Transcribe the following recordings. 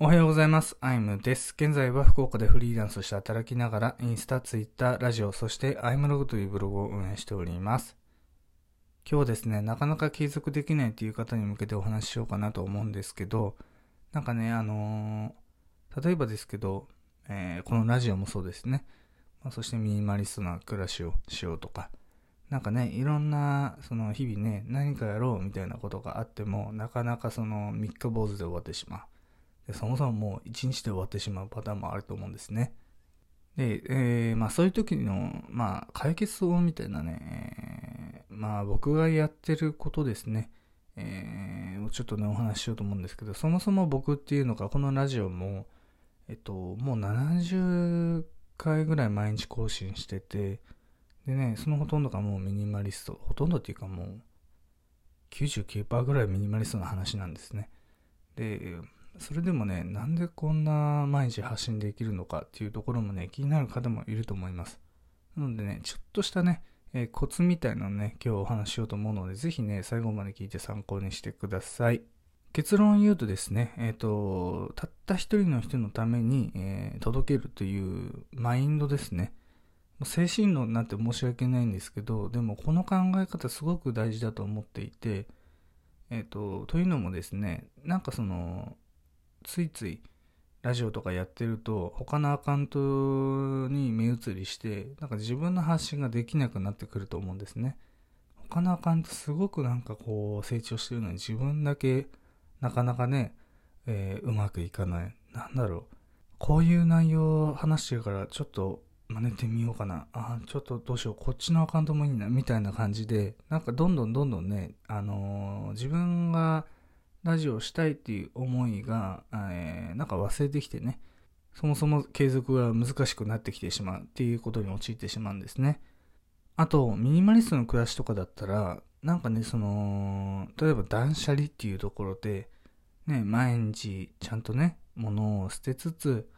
おはようございます。アイムです。現在は福岡でフリーランスとして働きながら、インスタ、ツイッター、ラジオ、そしてアイムログというブログを運営しております。今日ですね、なかなか継続できないという方に向けてお話ししようかなと思うんですけど、なんかね、あのー、例えばですけど、えー、このラジオもそうですね。まあ、そしてミニマリストな暮らしをしようとか、なんかね、いろんな、その日々ね、何かやろうみたいなことがあっても、なかなかその三日坊主で終わってしまう。そもそももう一日で終わってしまうパターンもあると思うんですね。で、えー、まあそういう時の、まあ解決法みたいなね、えー、まあ僕がやってることですね。えー、ちょっとね、お話ししようと思うんですけど、そもそも僕っていうのが、このラジオも、えっと、もう70回ぐらい毎日更新してて、でね、そのほとんどがもうミニマリスト、ほとんどっていうかもう、99%ぐらいミニマリストの話なんですね。で、それでもね、なんでこんな毎日発信できるのかっていうところもね、気になる方もいると思います。なのでね、ちょっとしたね、えー、コツみたいなのね、今日お話ししようと思うので、ぜひね、最後まで聞いて参考にしてください。結論言うとですね、えっ、ー、と、たった一人の人のために、えー、届けるというマインドですね。精神論なんて申し訳ないんですけど、でもこの考え方すごく大事だと思っていて、えっ、と、というのもですね、なんかその、ついついラジオとかやってると他のアカウントに目移りしてなんか自分の発信ができなくなってくると思うんですね。他のアカウントすごくなんかこう成長してるのに自分だけなかなかね、えー、うまくいかない。なんだろう。こういう内容を話してるからちょっと真似てみようかな。あちょっとどうしよう。こっちのアカウントもいいな。みたいな感じでなんかどんどんどんどんねあのー、自分がラジオをしたいっていう思いが、えー、なんか忘れてきてね、そもそも継続が難しくなってきてしまうっていうことに陥ってしまうんですね。あと、ミニマリストの暮らしとかだったら、なんかね、その、例えば断捨離っていうところで、ね、毎日ちゃんとね、物を捨てつつ、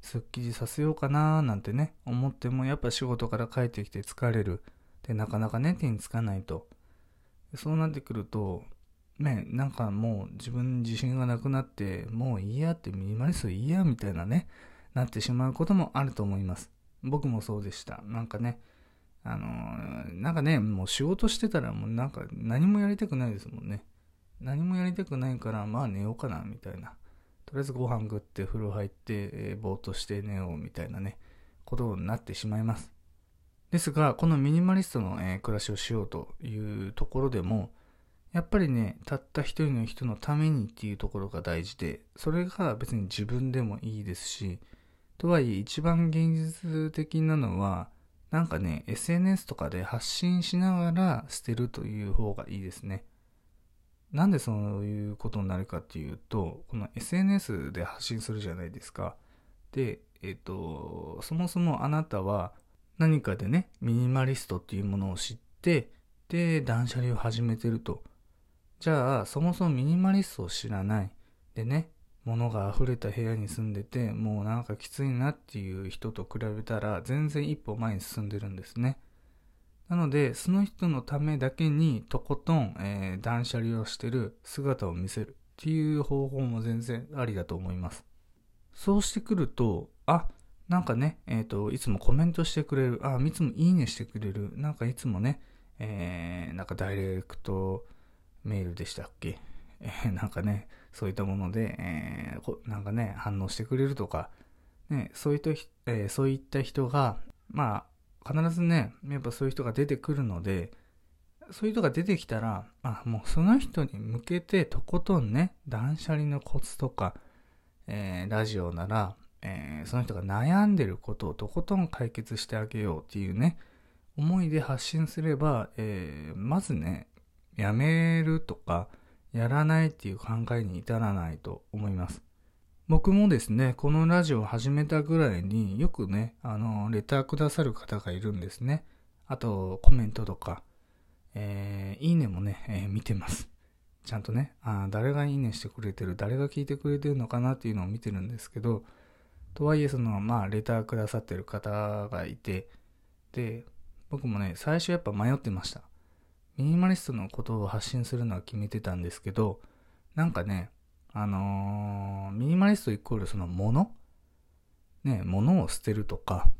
すっきりさせようかななんてね、思ってもやっぱ仕事から帰ってきて疲れる。で、なかなかね、手につかないと。そうなってくると、ね、なんかもう自分自信がなくなって、もういいやってミニマリストいいやみたいなね、なってしまうこともあると思います。僕もそうでした。なんかね、あのー、なんかね、もう仕事してたらもうなんか何もやりたくないですもんね。何もやりたくないから、まあ寝ようかな、みたいな。とりあえずご飯食って風呂入って、えー、ぼーっとして寝よう、みたいなね、ことになってしまいます。ですが、このミニマリストの、えー、暮らしをしようというところでも、やっぱりね、たった一人の人のためにっていうところが大事で、それが別に自分でもいいですし、とはいえ一番現実的なのは、なんかね、SNS とかで発信しながら捨てるという方がいいですね。なんでそういうことになるかっていうと、この SNS で発信するじゃないですか。で、えっ、と、そもそもあなたは何かでね、ミニマリストっていうものを知って、で、断捨離を始めてると。じゃあ、そもそもミニマリストを知らない。でね、物が溢れた部屋に住んでて、もうなんかきついなっていう人と比べたら、全然一歩前に進んでるんですね。なので、その人のためだけにとことん、えー、断捨離をしてる姿を見せるっていう方法も全然ありだと思います。そうしてくると、あ、なんかね、えっ、ー、と、いつもコメントしてくれる、あ、いつもいいねしてくれる、なんかいつもね、えー、なんかダイレクト、メールでしたっけ、えー、なんかね、そういったもので、えー、なんかね、反応してくれるとか、ね、そういった、えー、そういった人が、まあ、必ずね、やっぱそういう人が出てくるので、そういう人が出てきたら、あ、もうその人に向けてとことんね、断捨離のコツとか、えー、ラジオなら、えー、その人が悩んでることをとことん解決してあげようっていうね、思いで発信すれば、えー、まずね、やめるとか、やらないっていう考えに至らないと思います。僕もですね、このラジオを始めたぐらいによくね、あの、レターくださる方がいるんですね。あと、コメントとか、えー、いいねもね、えー、見てます。ちゃんとね、あ誰がいいねしてくれてる、誰が聞いてくれてるのかなっていうのを見てるんですけど、とはいえその、まあ、レターくださってる方がいて、で、僕もね、最初やっぱ迷ってました。ミニマリストのことを発信するのは決めてたんですけど、なんかね、あのー、ミニマリストイコールその物？ね、物を捨てるとか、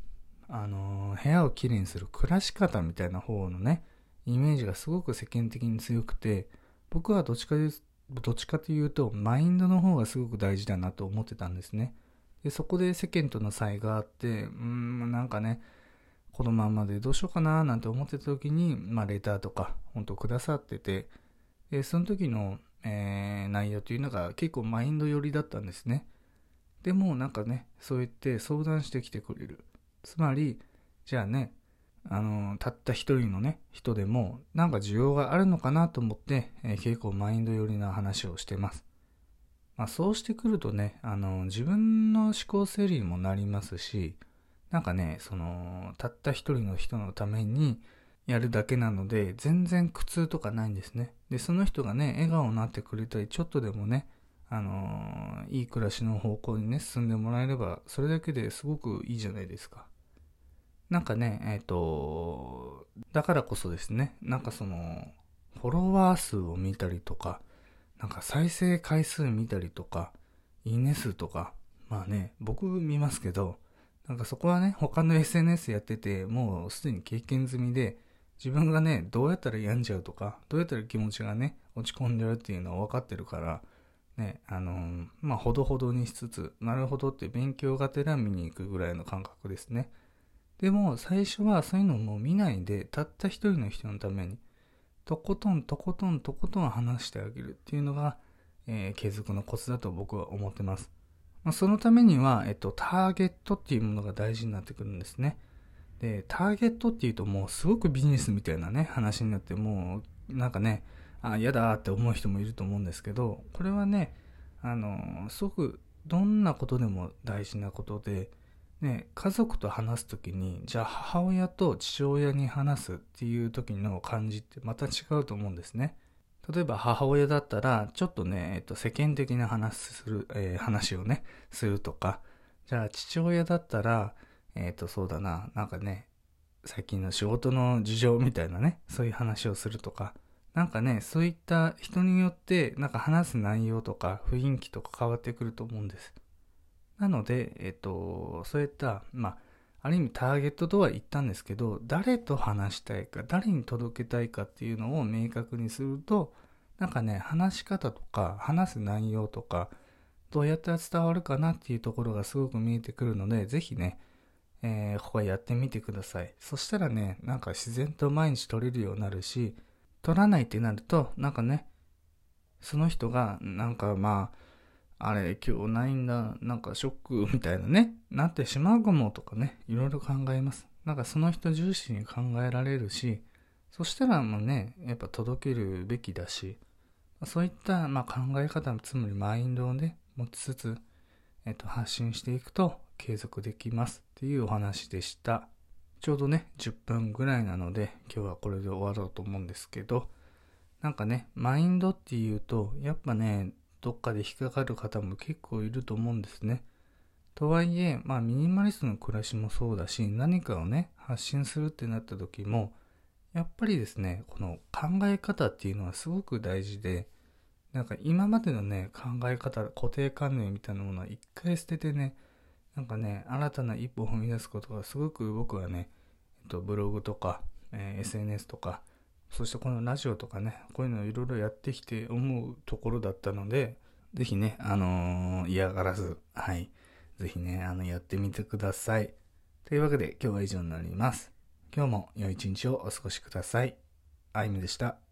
あのー、部屋をきれいにする暮らし方みたいな方のね、イメージがすごく世間的に強くて、僕はどっちかでどっちかというと、マインドの方がすごく大事だなと思ってたんですね。で、そこで世間との差異があって、うーん、なんかね、このままでどうしようかななんて思ってた時に、まあ、レターとか、本当くださってて、で、その時の、えー、内容というのが結構マインド寄りだったんですね。でもなんかね、そう言って相談してきてくれる。つまり、じゃあね、あの、たった一人のね、人でも、なんか需要があるのかなと思って、えー、結構マインド寄りな話をしてます。まあ、そうしてくるとね、あの、自分の思考整理にもなりますし、なんかね、その、たった一人の人のためにやるだけなので、全然苦痛とかないんですね。で、その人がね、笑顔になってくれたり、ちょっとでもね、あのいい暮らしの方向にね、進んでもらえれば、それだけですごくいいじゃないですか。なんかね、えっ、ー、と、だからこそですね、なんかその、フォロワー数を見たりとか、なんか再生回数見たりとか、いいね数とか、まあね、僕見ますけど、なんかそこはね、他の SNS やってて、もうすでに経験済みで、自分がね、どうやったら病んじゃうとか、どうやったら気持ちがね、落ち込んでるっていうのは分かってるから、ね、あのー、まあ、ほどほどにしつつ、なるほどって勉強がてら見に行くぐらいの感覚ですね。でも、最初はそういうのも見ないで、たった一人の人のために、とことんとことんとことん話してあげるっていうのが、えー、継続のコツだと僕は思ってます。まあ、そのためには、えっと、ターゲットっていうものが大事になってくるんですね。で、ターゲットっていうともうすごくビジネスみたいなね、話になって、もう、なんかね、あ、嫌だって思う人もいると思うんですけど、これはね、あの、すごくどんなことでも大事なことで、ね、家族と話す時に、じゃあ母親と父親に話すっていう時の感じってまた違うと思うんですね。例えば母親だったら、ちょっとね、えっと、世間的な話する、えー、話をね、するとか、じゃあ父親だったら、えっ、と、そうだな、なんかね、最近の仕事の事情みたいなね、そういう話をするとか、なんかね、そういった人によって、なんか話す内容とか雰囲気とか変わってくると思うんです。なので、えっと、そういった、まあ、ある意味ターゲットとは言ったんですけど、誰と話したいか、誰に届けたいかっていうのを明確にすると、なんかね、話し方とか、話す内容とか、どうやったら伝わるかなっていうところがすごく見えてくるので、ぜひね、えー、ここはやってみてください。そしたらね、なんか自然と毎日取れるようになるし、取らないってなると、なんかね、その人が、なんかまあ、あれ、今日ないんだ、なんかショックみたいなね、なってしまうかもとかね、いろいろ考えます。なんかその人重視に考えられるし、そしたらもうね、やっぱ届けるべきだし、そういった、まあ、考え方、つまりマインドをね、持ちつつ、えっと、発信していくと継続できますっていうお話でした。ちょうどね、10分ぐらいなので、今日はこれで終わろうと思うんですけど、なんかね、マインドっていうと、やっぱね、どっかで引っかかる方も結構いると思うんですね。とはいえ、まあミニマリストの暮らしもそうだし、何かをね、発信するってなった時も、やっぱりですね、この考え方っていうのはすごく大事で、なんか今までのね、考え方、固定観念みたいなものは一回捨ててね、なんかね、新たな一歩を踏み出すことがすごく僕はね、えっと、ブログとか、えー、SNS とか、そしてこのラジオとかね、こういうのをいろいろやってきて思うところだったので、ぜひね、あのー、嫌がらず、はい、ぜひね、あの、やってみてください。というわけで今日は以上になります。今日も良い一日をお過ごしください。あゆみでした。